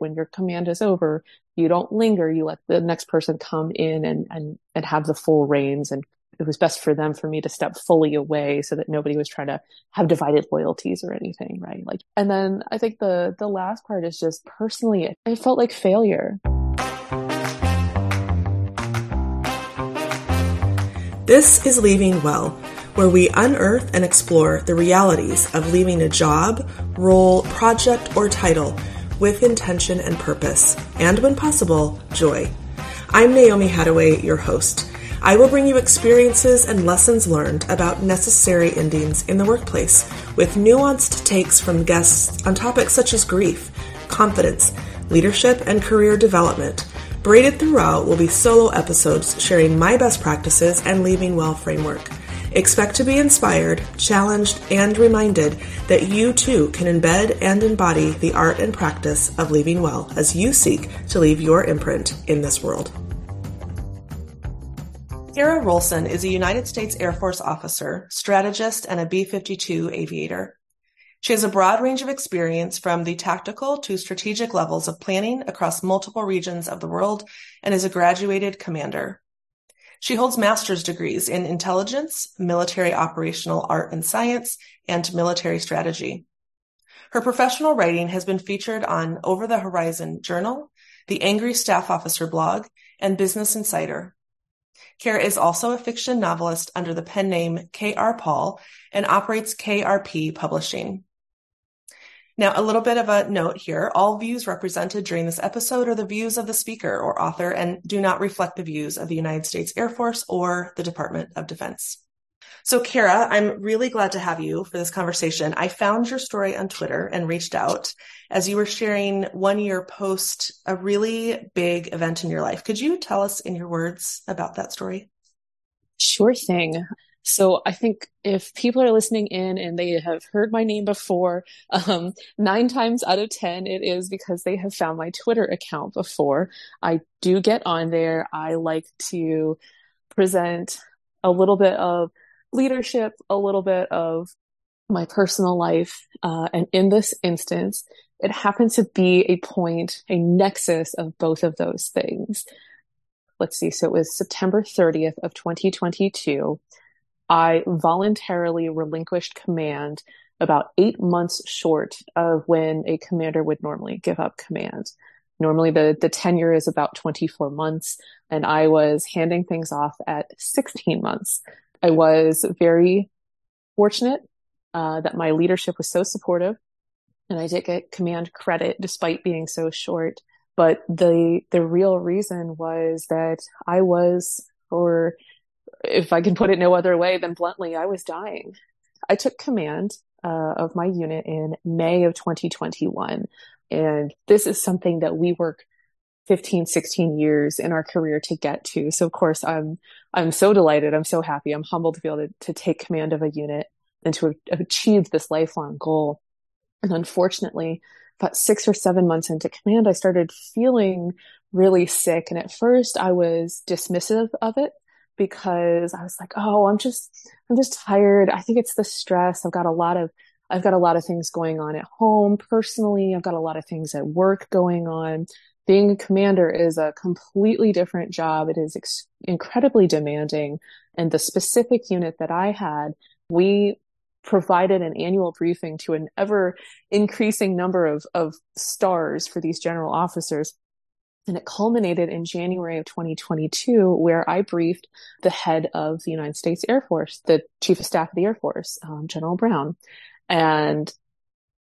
when your command is over, you don't linger. You let the next person come in and, and, and have the full reins. And it was best for them for me to step fully away so that nobody was trying to have divided loyalties or anything. Right. Like, and then I think the, the last part is just personally, it felt like failure. This is Leaving Well where we unearth and explore the realities of leaving a job, role, project, or title with intention and purpose, and when possible, joy. I'm Naomi Hadaway, your host. I will bring you experiences and lessons learned about necessary endings in the workplace with nuanced takes from guests on topics such as grief, confidence, leadership, and career development. Braided throughout will be solo episodes sharing my best practices and leaving well framework. Expect to be inspired, challenged, and reminded that you too can embed and embody the art and practice of leaving well as you seek to leave your imprint in this world. Kera Rolsen is a United States Air Force officer, strategist, and a B 52 aviator. She has a broad range of experience from the tactical to strategic levels of planning across multiple regions of the world and is a graduated commander. She holds master's degrees in intelligence, military operational art and science, and military strategy. Her professional writing has been featured on Over the Horizon Journal, the Angry Staff Officer blog, and Business Insider. Kera is also a fiction novelist under the pen name K.R. Paul and operates KRP Publishing. Now, a little bit of a note here. All views represented during this episode are the views of the speaker or author and do not reflect the views of the United States Air Force or the Department of Defense. So, Kera, I'm really glad to have you for this conversation. I found your story on Twitter and reached out as you were sharing one year post a really big event in your life. Could you tell us in your words about that story? Sure thing. So I think if people are listening in and they have heard my name before, um, nine times out of 10, it is because they have found my Twitter account before. I do get on there. I like to present a little bit of leadership, a little bit of my personal life. Uh, and in this instance, it happens to be a point, a nexus of both of those things. Let's see. So it was September 30th of 2022 I voluntarily relinquished command about eight months short of when a commander would normally give up command. Normally the, the tenure is about 24 months and I was handing things off at 16 months. I was very fortunate uh, that my leadership was so supportive and I did get command credit despite being so short. But the, the real reason was that I was for if I can put it no other way than bluntly, I was dying. I took command uh, of my unit in May of 2021. And this is something that we work 15, 16 years in our career to get to. So of course, I'm, I'm so delighted. I'm so happy. I'm humbled to be able to, to take command of a unit and to have achieved this lifelong goal. And unfortunately, about six or seven months into command, I started feeling really sick. And at first I was dismissive of it because I was like, oh, I'm just, I'm just tired. I think it's the stress. I've got a lot of, I've got a lot of things going on at home personally. I've got a lot of things at work going on. Being a commander is a completely different job. It is ex- incredibly demanding. And the specific unit that I had, we provided an annual briefing to an ever increasing number of, of stars for these general officers and it culminated in January of 2022, where I briefed the head of the United States Air Force, the chief of staff of the Air Force, um, General Brown. And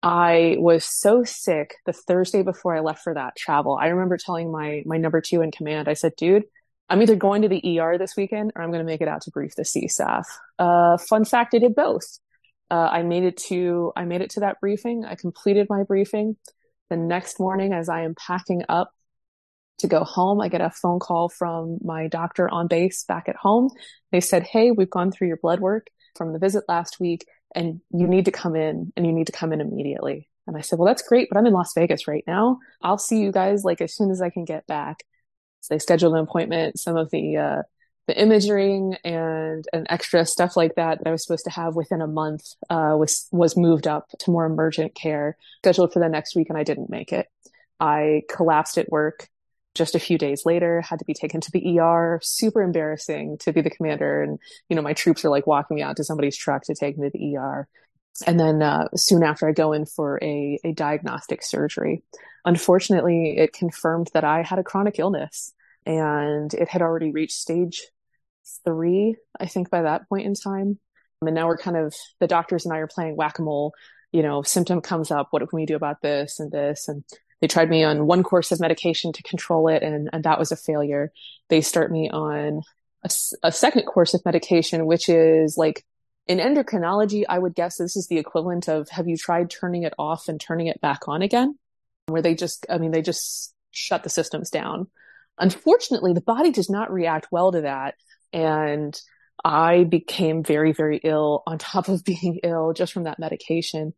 I was so sick the Thursday before I left for that travel. I remember telling my, my number two in command, I said, dude, I'm either going to the ER this weekend or I'm going to make it out to brief the CSAF. Uh, fun fact, I did both. Uh, I made it to, I made it to that briefing. I completed my briefing. The next morning, as I am packing up to go home. I get a phone call from my doctor on base back at home. They said, Hey, we've gone through your blood work from the visit last week and you need to come in and you need to come in immediately. And I said, well, that's great, but I'm in Las Vegas right now. I'll see you guys like as soon as I can get back. So they scheduled an appointment, some of the, uh, the imaging and and extra stuff like that that I was supposed to have within a month uh, was was moved up to more emergent care, scheduled for the next week, and I didn't make it. I collapsed at work just a few days later, had to be taken to the ER. Super embarrassing to be the commander. And, you know, my troops are like walking me out to somebody's truck to take me to the ER. And then uh, soon after, I go in for a, a diagnostic surgery. Unfortunately, it confirmed that I had a chronic illness and it had already reached stage three, I think, by that point in time. And now we're kind of, the doctors and I are playing whack a mole. You know, symptom comes up. What can we do about this and this? And they tried me on one course of medication to control it, and, and that was a failure. They start me on a, a second course of medication, which is like in endocrinology, I would guess this is the equivalent of have you tried turning it off and turning it back on again? Where they just, I mean, they just shut the systems down. Unfortunately, the body does not react well to that. And I became very, very ill on top of being ill just from that medication.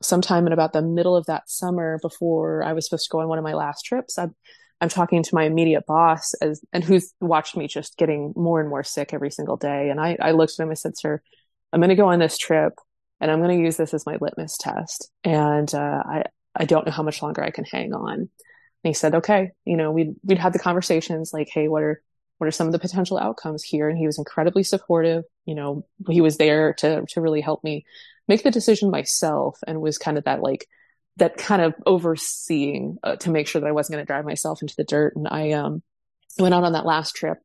Sometime in about the middle of that summer, before I was supposed to go on one of my last trips, I'm, I'm talking to my immediate boss as, and who's watched me just getting more and more sick every single day. And I, I looked at him and I said, sir, I'm going to go on this trip and I'm going to use this as my litmus test. And, uh, I, I don't know how much longer I can hang on. And he said, okay, you know, we'd, we'd had the conversations like, Hey, what are, what are some of the potential outcomes here? And he was incredibly supportive. You know, he was there to, to really help me make the decision myself and was kind of that like, that kind of overseeing uh, to make sure that I wasn't going to drive myself into the dirt. And I, um, went out on that last trip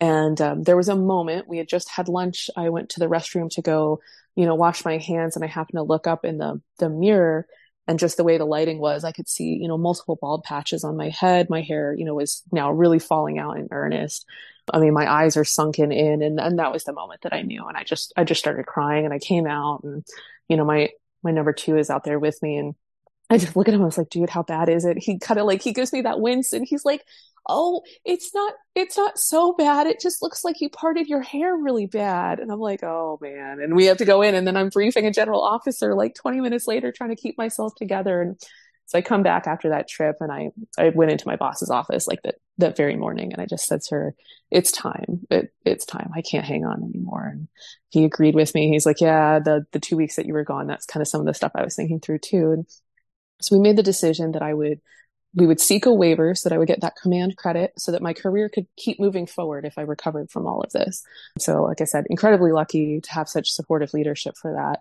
and um, there was a moment we had just had lunch. I went to the restroom to go, you know, wash my hands and I happened to look up in the, the mirror and just the way the lighting was, I could see, you know, multiple bald patches on my head. My hair, you know, was now really falling out in earnest. I mean, my eyes are sunken in and, and that was the moment that I knew. And I just, I just started crying and I came out and, you know, my, my number two is out there with me and I just look at him. I was like, dude, how bad is it? He kind of like, he gives me that wince and he's like, oh, it's not, it's not so bad. It just looks like you parted your hair really bad. And I'm like, oh man. And we have to go in and then I'm briefing a general officer like 20 minutes later trying to keep myself together. And so I come back after that trip and I, I went into my boss's office like that, that very morning. And I just said to her, it's time. It, it's time. I can't hang on anymore. And he agreed with me. He's like, yeah, the, the two weeks that you were gone, that's kind of some of the stuff I was thinking through too. And so we made the decision that I would we would seek a waiver so that I would get that command credit so that my career could keep moving forward if I recovered from all of this. So, like I said, incredibly lucky to have such supportive leadership for that.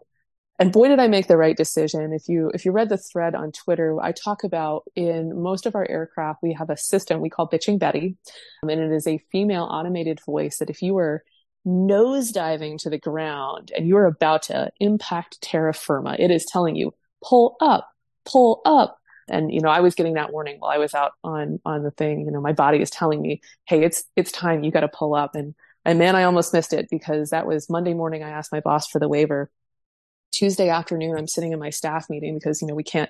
And boy, did I make the right decision. If you, if you read the thread on Twitter, I talk about in most of our aircraft, we have a system we call Bitching Betty. Um, and it is a female automated voice that if you were nosediving to the ground and you're about to impact terra firma, it is telling you, pull up, pull up, and, you know, I was getting that warning while I was out on, on the thing. You know, my body is telling me, Hey, it's, it's time. You got to pull up. And, and man, I almost missed it because that was Monday morning. I asked my boss for the waiver. Tuesday afternoon, I'm sitting in my staff meeting because, you know, we can't,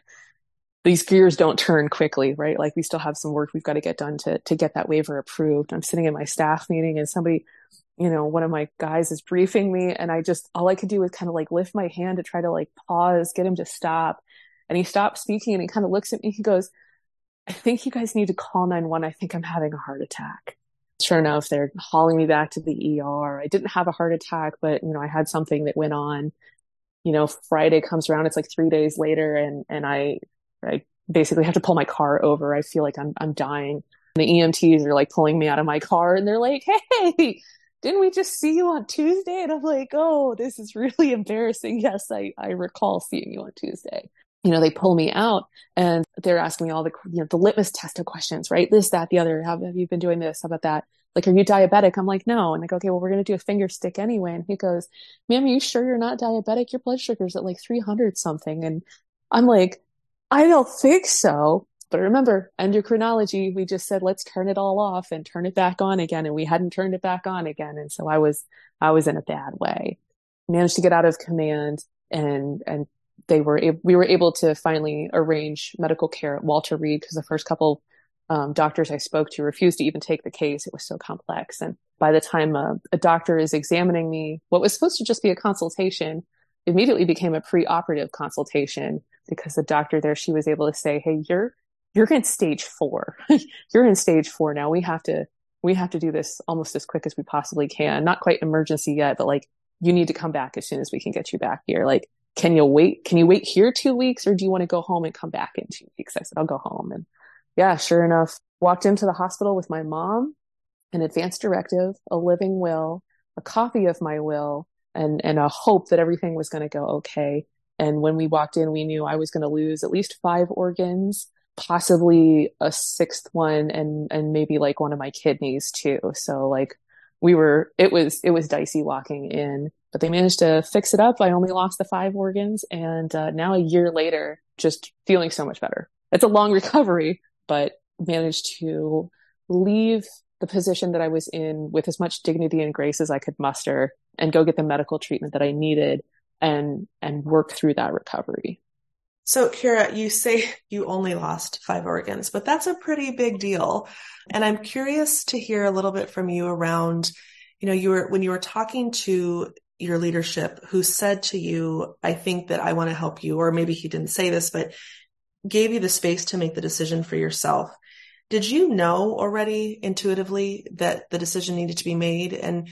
these gears don't turn quickly, right? Like we still have some work we've got to get done to, to get that waiver approved. I'm sitting in my staff meeting and somebody, you know, one of my guys is briefing me and I just, all I could do was kind of like lift my hand to try to like pause, get him to stop. And he stops speaking and he kind of looks at me. He goes, I think you guys need to call 911. I think I'm having a heart attack. Sure enough, they're hauling me back to the ER. I didn't have a heart attack, but you know, I had something that went on. You know, Friday comes around, it's like three days later and, and I, I basically have to pull my car over. I feel like I'm, I'm dying. And the EMTs are like pulling me out of my car and they're like, Hey, didn't we just see you on Tuesday? And I'm like, Oh, this is really embarrassing. Yes, I, I recall seeing you on Tuesday you know, they pull me out and they're asking me all the, you know, the litmus test of questions, right? This, that, the other. How have you been doing this? How about that? Like, are you diabetic? I'm like, no. And go, okay, well, we're going to do a finger stick anyway. And he goes, ma'am, are you sure you're not diabetic? Your blood sugar's at like 300 something. And I'm like, I don't think so. But remember, endocrinology, we just said, let's turn it all off and turn it back on again. And we hadn't turned it back on again. And so I was, I was in a bad way. Managed to get out of command and, and they were we were able to finally arrange medical care at Walter Reed because the first couple um, doctors I spoke to refused to even take the case. It was so complex. And by the time uh, a doctor is examining me, what was supposed to just be a consultation immediately became a pre-operative consultation because the doctor there, she was able to say, Hey, you're, you're in stage four. you're in stage four now. We have to, we have to do this almost as quick as we possibly can. Not quite emergency yet, but like, you need to come back as soon as we can get you back here. Like, can you wait? Can you wait here two weeks or do you want to go home and come back in two weeks? I said, I'll go home. And yeah, sure enough, walked into the hospital with my mom, an advance directive, a living will, a copy of my will, and, and a hope that everything was going to go okay. And when we walked in, we knew I was going to lose at least five organs, possibly a sixth one, and, and maybe like one of my kidneys too. So like we were, it was, it was dicey walking in, but they managed to fix it up. I only lost the five organs. And uh, now a year later, just feeling so much better. It's a long recovery, but managed to leave the position that I was in with as much dignity and grace as I could muster and go get the medical treatment that I needed and and work through that recovery. So Kera, you say you only lost five organs, but that's a pretty big deal. And I'm curious to hear a little bit from you around, you know, you were when you were talking to your leadership who said to you, I think that I want to help you, or maybe he didn't say this, but gave you the space to make the decision for yourself. Did you know already intuitively that the decision needed to be made? And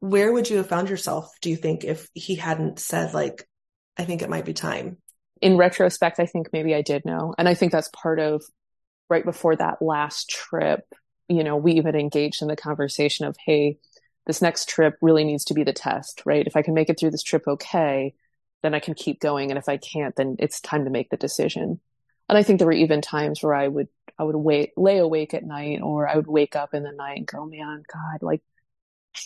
where would you have found yourself, do you think, if he hadn't said, like, I think it might be time? In retrospect, I think maybe I did know. And I think that's part of right before that last trip, you know, we even engaged in the conversation of, hey, this next trip really needs to be the test, right? If I can make it through this trip okay, then I can keep going. And if I can't, then it's time to make the decision. And I think there were even times where I would I would wait, lay awake at night or I would wake up in the night and go, man, God, like,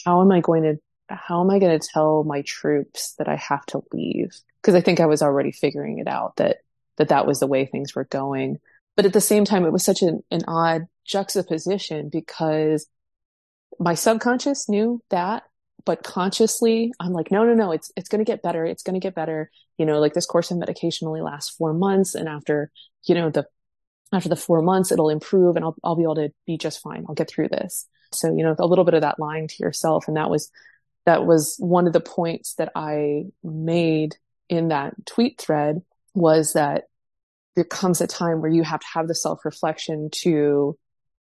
how am I going to, how am I going to tell my troops that I have to leave? Cause I think I was already figuring it out that, that that was the way things were going. But at the same time, it was such an, an odd juxtaposition because my subconscious knew that, but consciously I'm like, no, no, no, it's, it's going to get better. It's going to get better. You know, like this course of medication only lasts four months. And after, you know, the after the four months, it'll improve and I'll, I'll be able to be just fine. I'll get through this. So, you know, a little bit of that lying to yourself. And that was, that was one of the points that I made in that tweet thread was that there comes a time where you have to have the self reflection to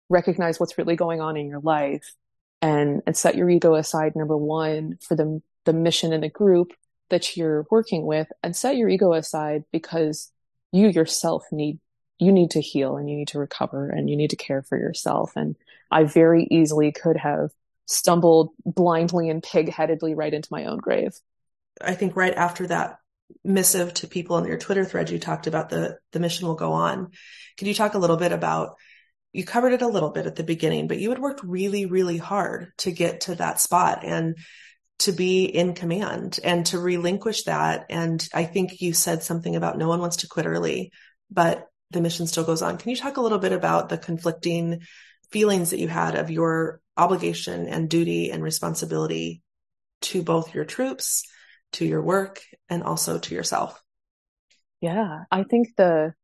recognize what's really going on in your life and, and set your ego aside. Number one, for the, the mission and the group that you're working with and set your ego aside because you yourself need you need to heal and you need to recover and you need to care for yourself. And I very easily could have stumbled blindly and pig-headedly right into my own grave. I think right after that missive to people in your Twitter thread, you talked about the the mission will go on. Could you talk a little bit about you covered it a little bit at the beginning, but you had worked really, really hard to get to that spot and to be in command and to relinquish that. And I think you said something about no one wants to quit early, but the mission still goes on. Can you talk a little bit about the conflicting feelings that you had of your obligation and duty and responsibility to both your troops, to your work, and also to yourself? Yeah, I think the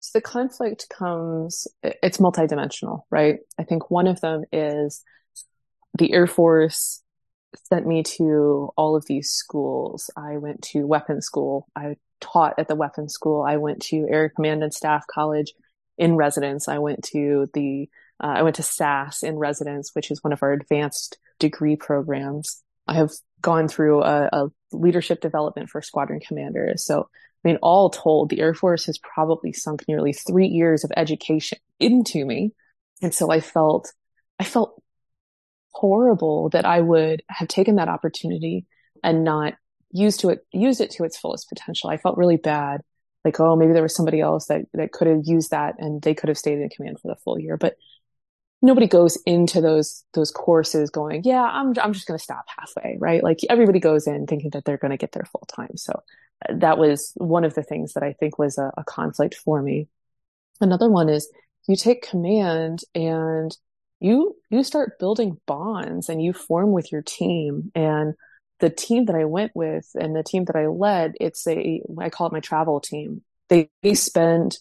so the conflict comes it's multidimensional, right? I think one of them is the Air Force sent me to all of these schools. I went to weapons school. I taught at the weapons school. I went to Air Command and Staff College in residence. I went to the uh, I went to SAASS in residence, which is one of our advanced degree programs. I have gone through a, a leadership development for squadron commanders. So, I mean, all told, the Air Force has probably sunk nearly three years of education into me. And so I felt, I felt horrible that I would have taken that opportunity and not used to it, used it to its fullest potential. I felt really bad. Like, oh, maybe there was somebody else that, that could have used that and they could have stayed in command for the full year. But nobody goes into those, those courses going, yeah, I'm, I'm just going to stop halfway, right? Like everybody goes in thinking that they're going to get there full time. So uh, that was one of the things that I think was a, a conflict for me. Another one is you take command and you, you start building bonds and you form with your team and the team that I went with and the team that I led, it's a, I call it my travel team. They, they spend,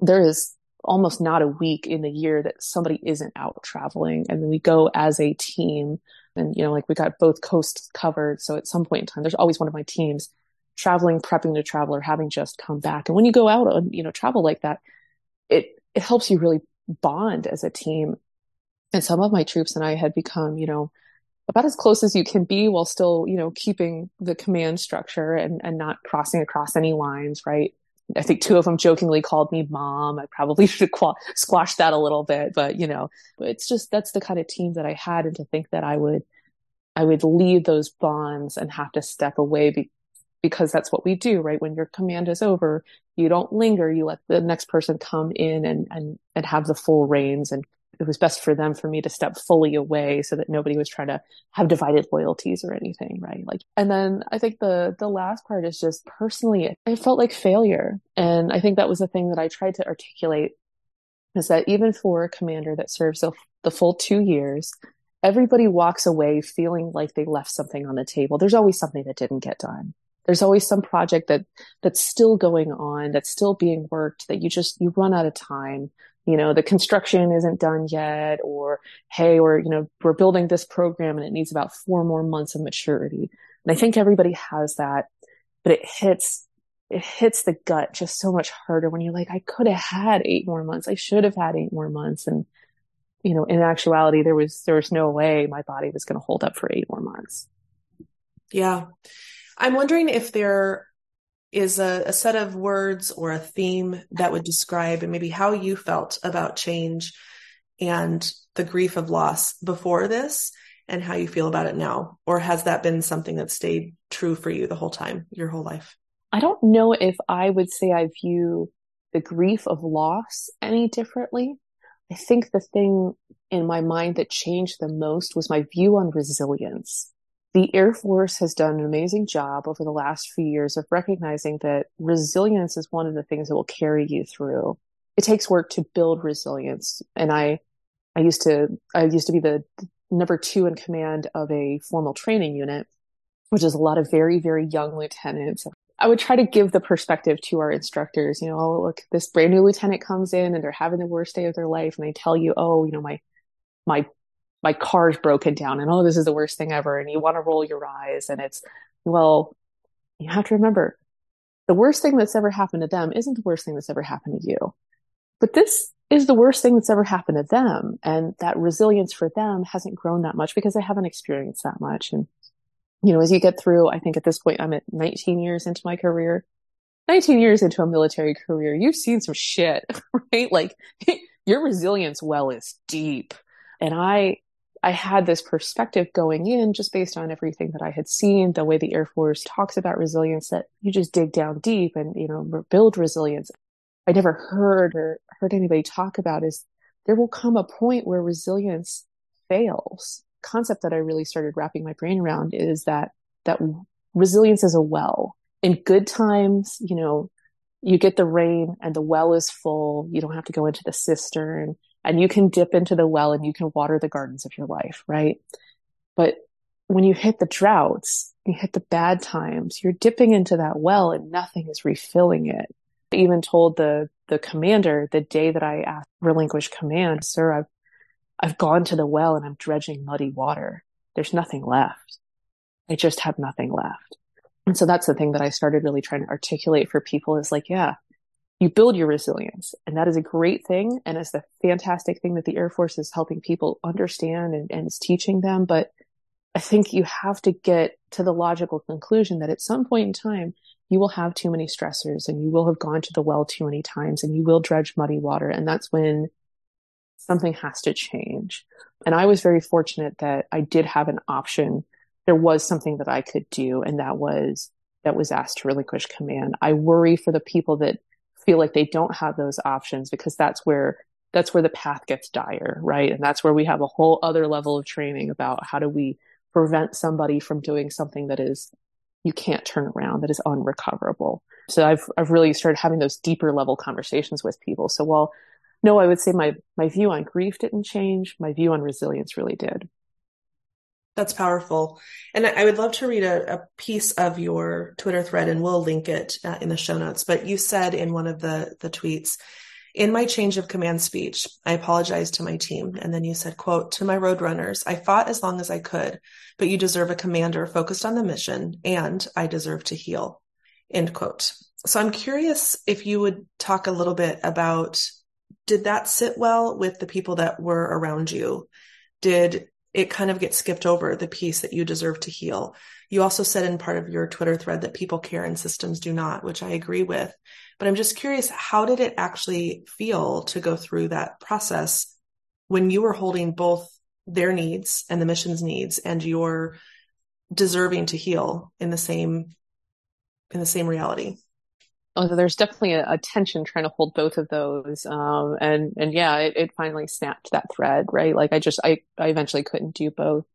there is almost not a week in the year that somebody isn't out traveling. And we go as a team and, you know, like we got both coasts covered. So at some point in time, there's always one of my teams traveling, prepping to travel or having just come back. And when you go out on, you know, travel like that, it, it helps you really bond as a team. And some of my troops and I had become, you know, about as close as you can be while still, you know, keeping the command structure and, and not crossing across any lines, right? I think two of them jokingly called me mom. I probably should qu- squash that a little bit, but you know, it's just that's the kind of team that I had, and to think that I would, I would leave those bonds and have to step away be- because that's what we do, right? When your command is over, you don't linger. You let the next person come in and and and have the full reins and it was best for them for me to step fully away so that nobody was trying to have divided loyalties or anything right? Like and then i think the the last part is just personally it felt like failure. And i think that was the thing that i tried to articulate is that even for a commander that serves the, the full two years everybody walks away feeling like they left something on the table. There's always something that didn't get done. There's always some project that that's still going on that's still being worked that you just you run out of time you know, the construction isn't done yet, or hey, or, you know, we're building this program and it needs about four more months of maturity. And I think everybody has that, but it hits, it hits the gut just so much harder when you're like, I could have had eight more months. I should have had eight more months. And, you know, in actuality, there was, there was no way my body was going to hold up for eight more months. Yeah. I'm wondering if there is a, a, set of words or a theme that would describe and maybe how you felt about change and the grief of loss before this and how you feel about it now? Or has that been something that stayed true for you the whole time, your whole life? I don't know if I would say I view the grief of loss any differently. I think the thing in my mind that changed the most was my view on resilience the Air Force has done an amazing job over the last few years of recognizing that resilience is one of the things that will carry you through. It takes work to build resilience. And I, I used to, I used to be the number two in command of a formal training unit, which is a lot of very, very young lieutenants. I would try to give the perspective to our instructors, you know, oh, look, this brand new lieutenant comes in and they're having the worst day of their life. And they tell you, oh, you know, my, my my car's broken down and oh this is the worst thing ever and you want to roll your eyes and it's well you have to remember the worst thing that's ever happened to them isn't the worst thing that's ever happened to you but this is the worst thing that's ever happened to them and that resilience for them hasn't grown that much because they haven't experienced that much. And you know as you get through i think at this point i'm at 19 years into my career 19 years into a military career you've seen some shit right? Like your resilience well is deep. And i I had this perspective going in just based on everything that I had seen, the way the Air Force talks about resilience, that you just dig down deep and, you know, build resilience. I never heard or heard anybody talk about is there will come a point where resilience fails. Concept that I really started wrapping my brain around is that, that resilience is a well. In good times, you know, you get the rain and the well is full. You don't have to go into the cistern and you can dip into the well and you can water the gardens of your life, right? But when you hit the droughts, you hit the bad times, you're dipping into that well and nothing is refilling it. I even told the, the commander the day that I asked relinquish command, sir, I've, I've gone to the well and I'm dredging muddy water. There's nothing left. I just have nothing left. And so that's the thing that I started really trying to articulate for people is like, yeah, you build your resilience. And that is a great thing. And it's the fantastic thing that the Air Force is helping people understand and, and is teaching them. But I think you have to get to the logical conclusion that at some point in time, you will have too many stressors and you will have gone to the well too many times and you will dredge muddy water. And that's when something has to change. And I was very fortunate that I did have an option. There was something that I could do, and that was that was asked to relinquish command. I worry for the people that feel like they don't have those options because that's where that's where the path gets dire, right? And that's where we have a whole other level of training about how do we prevent somebody from doing something that is you can't turn around, that is unrecoverable. So I've I've really started having those deeper level conversations with people. So while no, I would say my my view on grief didn't change, my view on resilience really did. That's powerful. And I would love to read a, a, piece of your Twitter thread and we'll link it uh, in the show notes. But you said in one of the, the tweets, in my change of command speech, I apologized to my team. And then you said, quote, to my roadrunners, I fought as long as I could, but you deserve a commander focused on the mission and I deserve to heal. End quote. So I'm curious if you would talk a little bit about, did that sit well with the people that were around you? Did it kind of gets skipped over the piece that you deserve to heal. You also said in part of your Twitter thread that people care and systems do not, which I agree with. But I'm just curious, how did it actually feel to go through that process when you were holding both their needs and the mission's needs and your deserving to heal in the same in the same reality? Oh, there's definitely a, a tension trying to hold both of those. Um, and, and yeah, it, it finally snapped that thread, right? Like I just, I, I eventually couldn't do both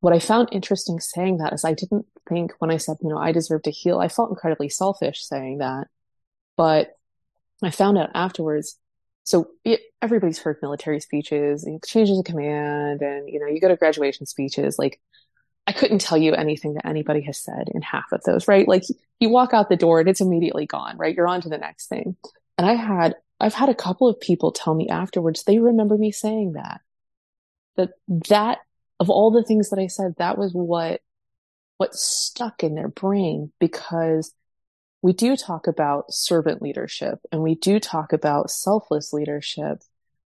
what I found interesting saying that is I didn't think when I said, you know, I deserve to heal, I felt incredibly selfish saying that. But I found out afterwards. So it, everybody's heard military speeches, exchanges of command, and, you know, you go to graduation speeches. Like, I couldn't tell you anything that anybody has said in half of those, right? Like, you walk out the door and it's immediately gone, right? You're on to the next thing. And I had, I've had a couple of people tell me afterwards they remember me saying that. That that of all the things that I said, that was what, what stuck in their brain because we do talk about servant leadership and we do talk about selfless leadership.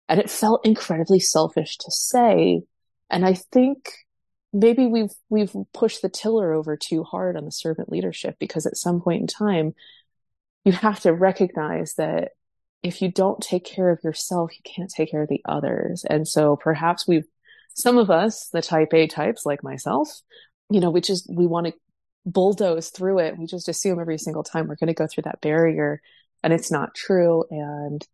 And it felt incredibly selfish to say. And I think maybe we've, we've pushed the tiller over too hard on the servant leadership because at some point in time, you have to recognize that if you don't take care of yourself, you can't take care of the others. And so perhaps we've some of us, the type A types like myself, you know, we just, we want to bulldoze through it. We just assume every single time we're going to go through that barrier and it's not true. And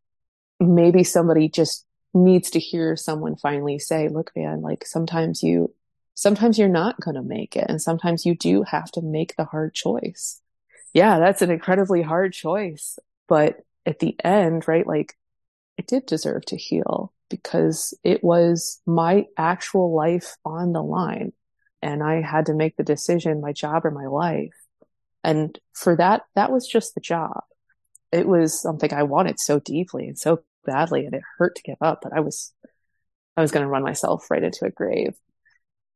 maybe somebody just needs to hear someone finally say, look, man, like sometimes you, sometimes you're not going to make it. And sometimes you do have to make the hard choice. Yeah, that's an incredibly hard choice. But at the end, right? Like it did deserve to heal because it was my actual life on the line and I had to make the decision, my job or my life. And for that, that was just the job. It was something I wanted so deeply and so badly and it hurt to give up, but I was, I was going to run myself right into a grave.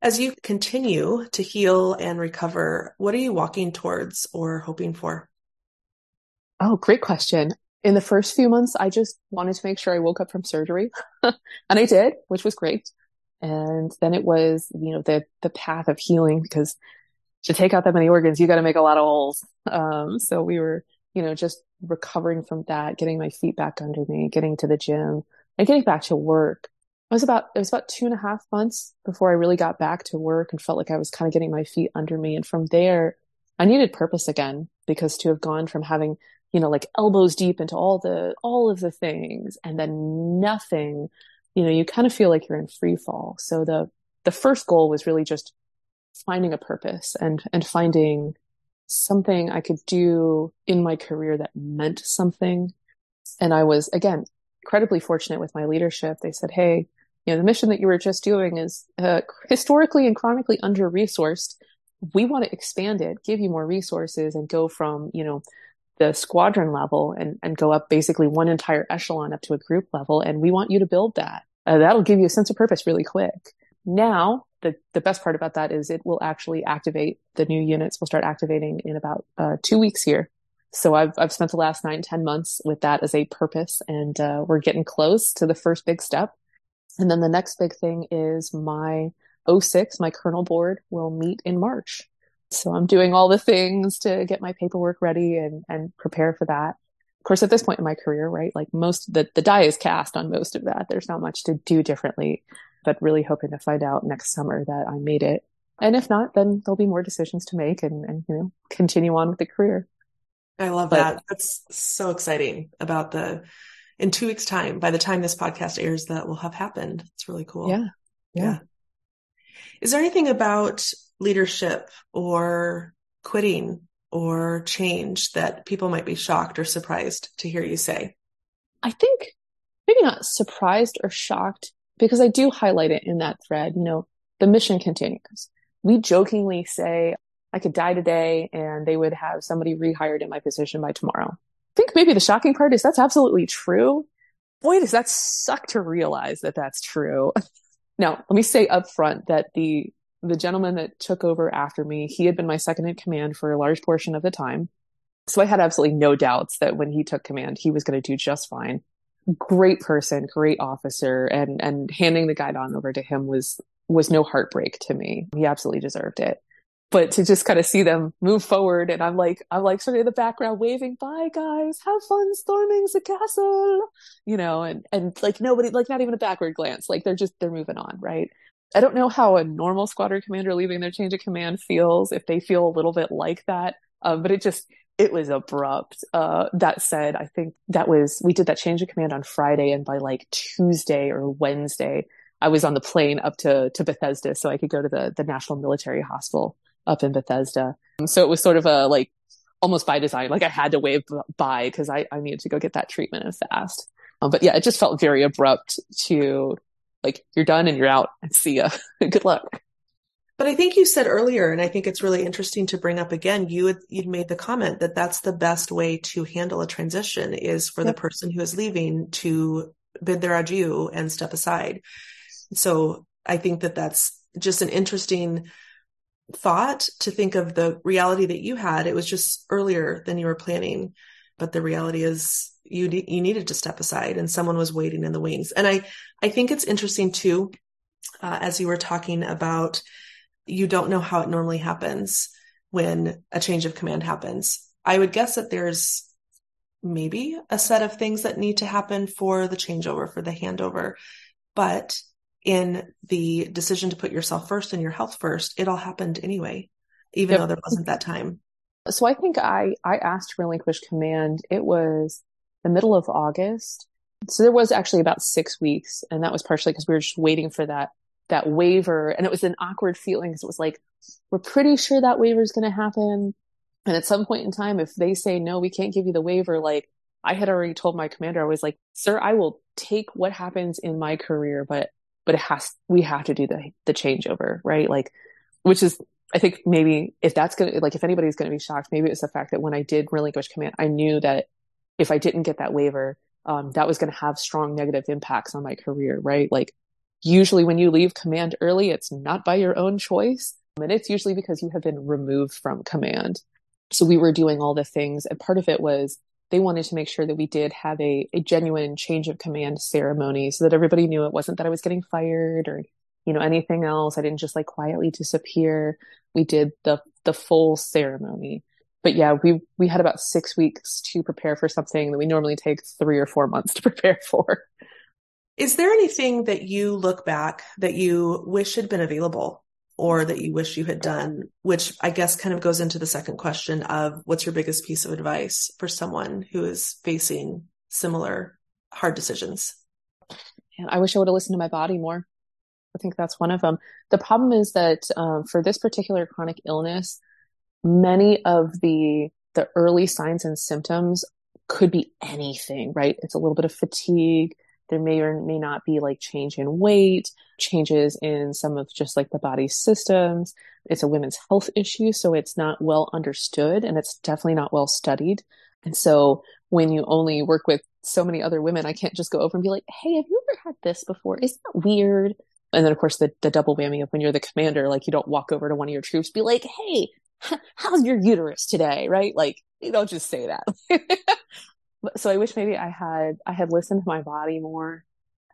As you continue to heal and recover, what are you walking towards or hoping for? Oh, great question in the first few months, I just wanted to make sure I woke up from surgery and I did, which was great. And then it was, you know, the, the path of healing because to take out that many organs, you got to make a lot of holes. Um, so we were, you know, just recovering from that, getting my feet back under me, getting to the gym and getting back to work. I was about, it was about two and a half months before I really got back to work and felt like I was kind of getting my feet under me. And from there, I needed purpose again because to have gone from having you know, like elbows deep into all the, all of the things and then nothing, you know, you kind of feel like you're in free fall. So the, the first goal was really just finding a purpose and, and finding something I could do in my career that meant something. And I was, again, incredibly fortunate with my leadership. They said, Hey, you know, the mission that you were just doing is uh, historically and chronically under resourced. We want to expand it, give you more resources and go from, you know, the squadron level and, and go up basically one entire echelon up to a group level. And we want you to build that. Uh, that'll give you a sense of purpose really quick. Now, the, the best part about that is it will actually activate the new units will start activating in about uh, two weeks here. So I've, I've spent the last nine, 10 months with that as a purpose and uh, we're getting close to the first big step. And then the next big thing is my 06, my colonel board will meet in March. So I'm doing all the things to get my paperwork ready and, and prepare for that. Of course, at this point in my career, right, like most, the, the die is cast on most of that. There's not much to do differently, but really hoping to find out next summer that I made it. And if not, then there'll be more decisions to make and, and you know, continue on with the career. I love but, that. That's so exciting about the, in two weeks time, by the time this podcast airs, that will have happened. It's really cool. Yeah. Yeah. yeah. Is there anything about leadership or quitting or change that people might be shocked or surprised to hear you say? I think maybe not surprised or shocked because I do highlight it in that thread. You know, the mission continues. We jokingly say, I could die today and they would have somebody rehired in my position by tomorrow. I think maybe the shocking part is that's absolutely true. Boy, does that suck to realize that that's true. now, let me say up front that the the gentleman that took over after me, he had been my second in command for a large portion of the time. So I had absolutely no doubts that when he took command, he was going to do just fine. Great person, great officer, and and handing the guidon over to him was was no heartbreak to me. He absolutely deserved it. But to just kind of see them move forward and I'm like, I'm like sort of in the background waving, bye guys, have fun storming the castle, you know, and, and like nobody, like not even a backward glance, like they're just, they're moving on, right? I don't know how a normal squadron commander leaving their change of command feels, if they feel a little bit like that. Um, but it just, it was abrupt. Uh, that said, I think that was, we did that change of command on Friday and by like Tuesday or Wednesday, I was on the plane up to, to Bethesda so I could go to the, the National Military Hospital up in Bethesda. So it was sort of a like almost by design, like I had to wave by because I, I needed to go get that treatment as fast. Um, but yeah, it just felt very abrupt to like, you're done and you're out and see ya. Good luck. But I think you said earlier, and I think it's really interesting to bring up again, you had, you'd made the comment that that's the best way to handle a transition is for the person who is leaving to bid their adieu and step aside. So I think that that's just an interesting thought to think of the reality that you had. It was just earlier than you were planning, but the reality is you you needed to step aside, and someone was waiting in the wings. And I I think it's interesting too, uh, as you were talking about, you don't know how it normally happens when a change of command happens. I would guess that there's maybe a set of things that need to happen for the changeover, for the handover. But in the decision to put yourself first and your health first, it all happened anyway, even yep. though there wasn't that time. So I think I, I asked to relinquish command. It was the middle of August. So there was actually about six weeks. And that was partially because we were just waiting for that, that waiver. And it was an awkward feeling because it was like, we're pretty sure that waiver is going to happen. And at some point in time, if they say, no, we can't give you the waiver, like I had already told my commander, I was like, sir, I will take what happens in my career, but but it has we have to do the the changeover, right? Like, which is I think maybe if that's gonna like if anybody's gonna be shocked, maybe it's the fact that when I did relinquish command, I knew that if I didn't get that waiver, um, that was gonna have strong negative impacts on my career, right? Like usually when you leave command early, it's not by your own choice. And it's usually because you have been removed from command. So we were doing all the things and part of it was they wanted to make sure that we did have a, a genuine change of command ceremony so that everybody knew it wasn't that I was getting fired or, you know, anything else. I didn't just like quietly disappear. We did the, the full ceremony. But yeah, we, we had about six weeks to prepare for something that we normally take three or four months to prepare for. Is there anything that you look back that you wish had been available or that you wish you had done, which I guess kind of goes into the second question of what's your biggest piece of advice for someone who is facing similar hard decisions? And I wish I would have listened to my body more. I think that's one of them. The problem is that um, for this particular chronic illness, many of the the early signs and symptoms could be anything, right? It's a little bit of fatigue, there may or may not be like change in weight, changes in some of just like the body's systems. It's a women's health issue, so it's not well understood and it's definitely not well studied. And so when you only work with so many other women, I can't just go over and be like, Hey, have you ever had this before? Isn't that weird? And then of course the, the double whammy of when you're the commander, like you don't walk over to one of your troops, be like, Hey, how's your uterus today? Right? Like you don't just say that. so I wish maybe I had I had listened to my body more.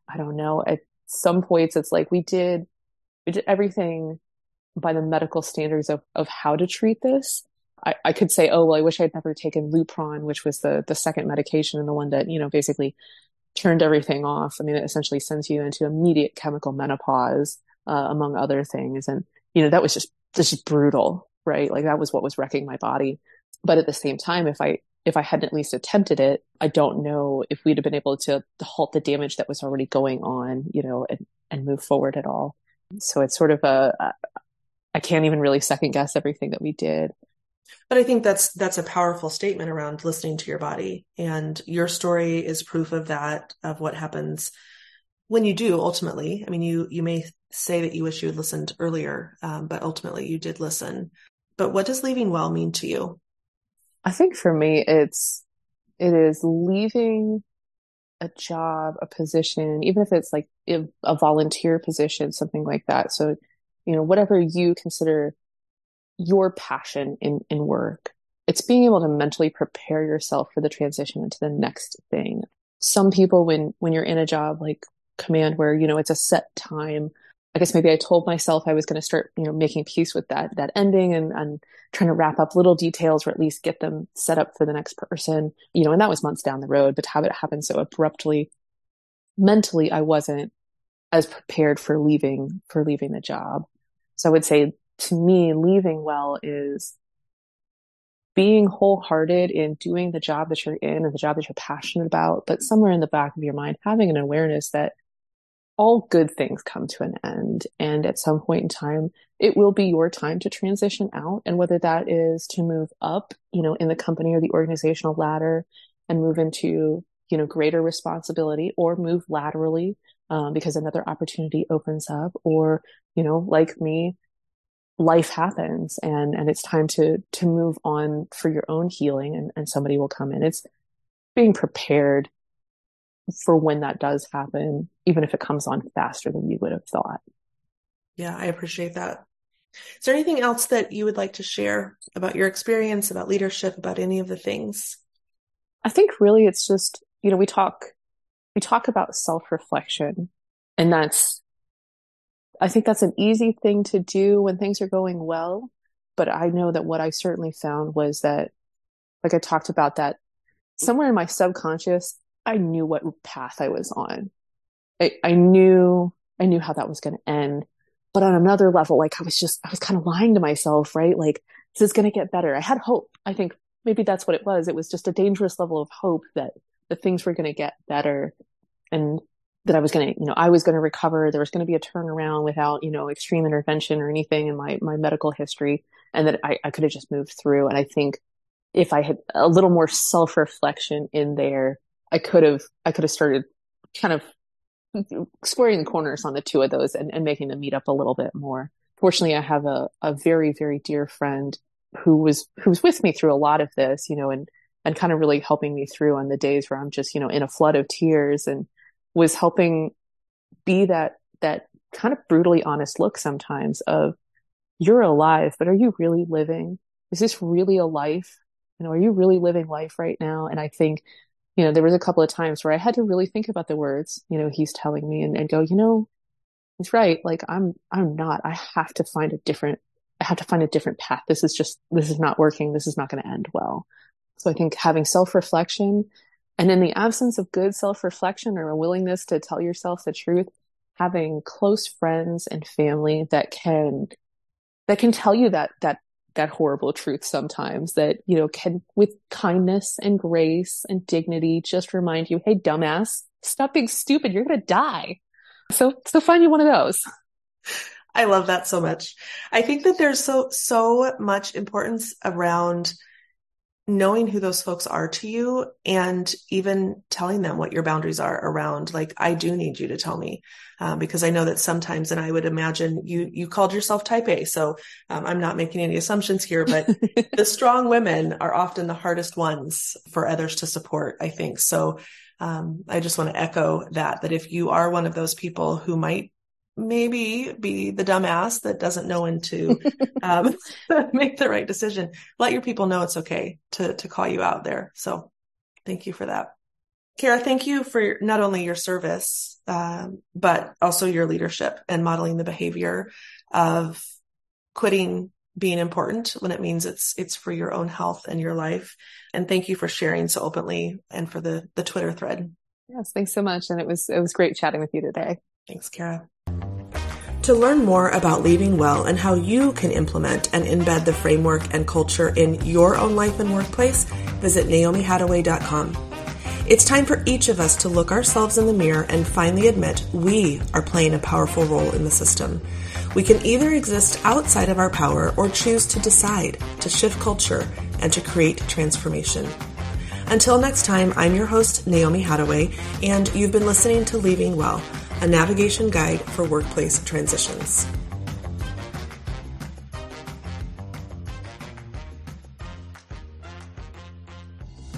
I don't know. At some points, it's like we did we did everything by the medical standards of of how to treat this. I, I could say, oh well, I wish I'd never taken Lupron, which was the the second medication and the one that you know basically turned everything off. I mean, it essentially sends you into immediate chemical menopause, uh, among other things, and you know that was just just brutal, right? Like that was what was wrecking my body. But at the same time, if I if I hadn't at least attempted it, I don't know if we'd have been able to halt the damage that was already going on, you know, and, and move forward at all. So it's sort of a, I can't even really second guess everything that we did. But I think that's that's a powerful statement around listening to your body, and your story is proof of that of what happens when you do ultimately. I mean, you you may say that you wish you had listened earlier, um, but ultimately you did listen. But what does leaving well mean to you? I think for me, it's, it is leaving a job, a position, even if it's like a volunteer position, something like that. So, you know, whatever you consider your passion in, in work, it's being able to mentally prepare yourself for the transition into the next thing. Some people, when, when you're in a job like command where, you know, it's a set time, I guess maybe I told myself I was going to start, you know, making peace with that that ending and, and trying to wrap up little details or at least get them set up for the next person, you know, and that was months down the road, but to have it happen so abruptly, mentally, I wasn't as prepared for leaving for leaving the job. So I would say to me, leaving well is being wholehearted in doing the job that you're in and the job that you're passionate about, but somewhere in the back of your mind, having an awareness that all good things come to an end. And at some point in time, it will be your time to transition out. And whether that is to move up, you know, in the company or the organizational ladder and move into, you know, greater responsibility or move laterally um, because another opportunity opens up or, you know, like me, life happens and, and it's time to, to move on for your own healing and, and somebody will come in. It's being prepared for when that does happen, even if it comes on faster than you would have thought. Yeah, I appreciate that. Is there anything else that you would like to share about your experience, about leadership, about any of the things? I think really it's just, you know, we talk we talk about self-reflection and that's I think that's an easy thing to do when things are going well, but I know that what I certainly found was that like I talked about that somewhere in my subconscious I knew what path I was on. I, I knew, I knew how that was going to end. But on another level, like I was just, I was kind of lying to myself, right? Like this is going to get better. I had hope. I think maybe that's what it was. It was just a dangerous level of hope that the things were going to get better and that I was going to, you know, I was going to recover. There was going to be a turnaround without, you know, extreme intervention or anything in my, my medical history and that I, I could have just moved through. And I think if I had a little more self reflection in there, I could have, I could have started kind of squaring the corners on the two of those and, and making them meet up a little bit more. Fortunately, I have a, a very, very dear friend who was, who was with me through a lot of this, you know, and, and kind of really helping me through on the days where I'm just, you know, in a flood of tears and was helping be that, that kind of brutally honest look sometimes of you're alive, but are you really living? Is this really a life? You know, are you really living life right now? And I think you know, there was a couple of times where I had to really think about the words, you know, he's telling me and, and go, you know, he's right. Like I'm, I'm not, I have to find a different, I have to find a different path. This is just, this is not working. This is not going to end well. So I think having self reflection and in the absence of good self reflection or a willingness to tell yourself the truth, having close friends and family that can, that can tell you that, that that horrible truth sometimes that, you know, can with kindness and grace and dignity just remind you, Hey, dumbass, stop being stupid. You're going to die. So, so find you one of those. I love that so much. I think that there's so, so much importance around knowing who those folks are to you and even telling them what your boundaries are around like i do need you to tell me um, because i know that sometimes and i would imagine you you called yourself type a so um, i'm not making any assumptions here but the strong women are often the hardest ones for others to support i think. So um, i just want to echo that that if you are one of those people who might maybe be the dumbass that doesn't know when to um, make the right decision. Let your people know it's okay to to call you out there. So, thank you for that, Kera. Thank you for not only your service, um, but also your leadership and modeling the behavior of quitting being important when it means it's it's for your own health and your life. And thank you for sharing so openly and for the the Twitter thread. Yes, thanks so much. And it was it was great chatting with you today. Thanks, Kera. To learn more about leaving well and how you can implement and embed the framework and culture in your own life and workplace, visit naomihattaway.com. It's time for each of us to look ourselves in the mirror and finally admit we are playing a powerful role in the system. We can either exist outside of our power or choose to decide to shift culture and to create transformation. Until next time, I'm your host, Naomi Hattaway, and you've been listening to Leaving Well a navigation guide for workplace transitions.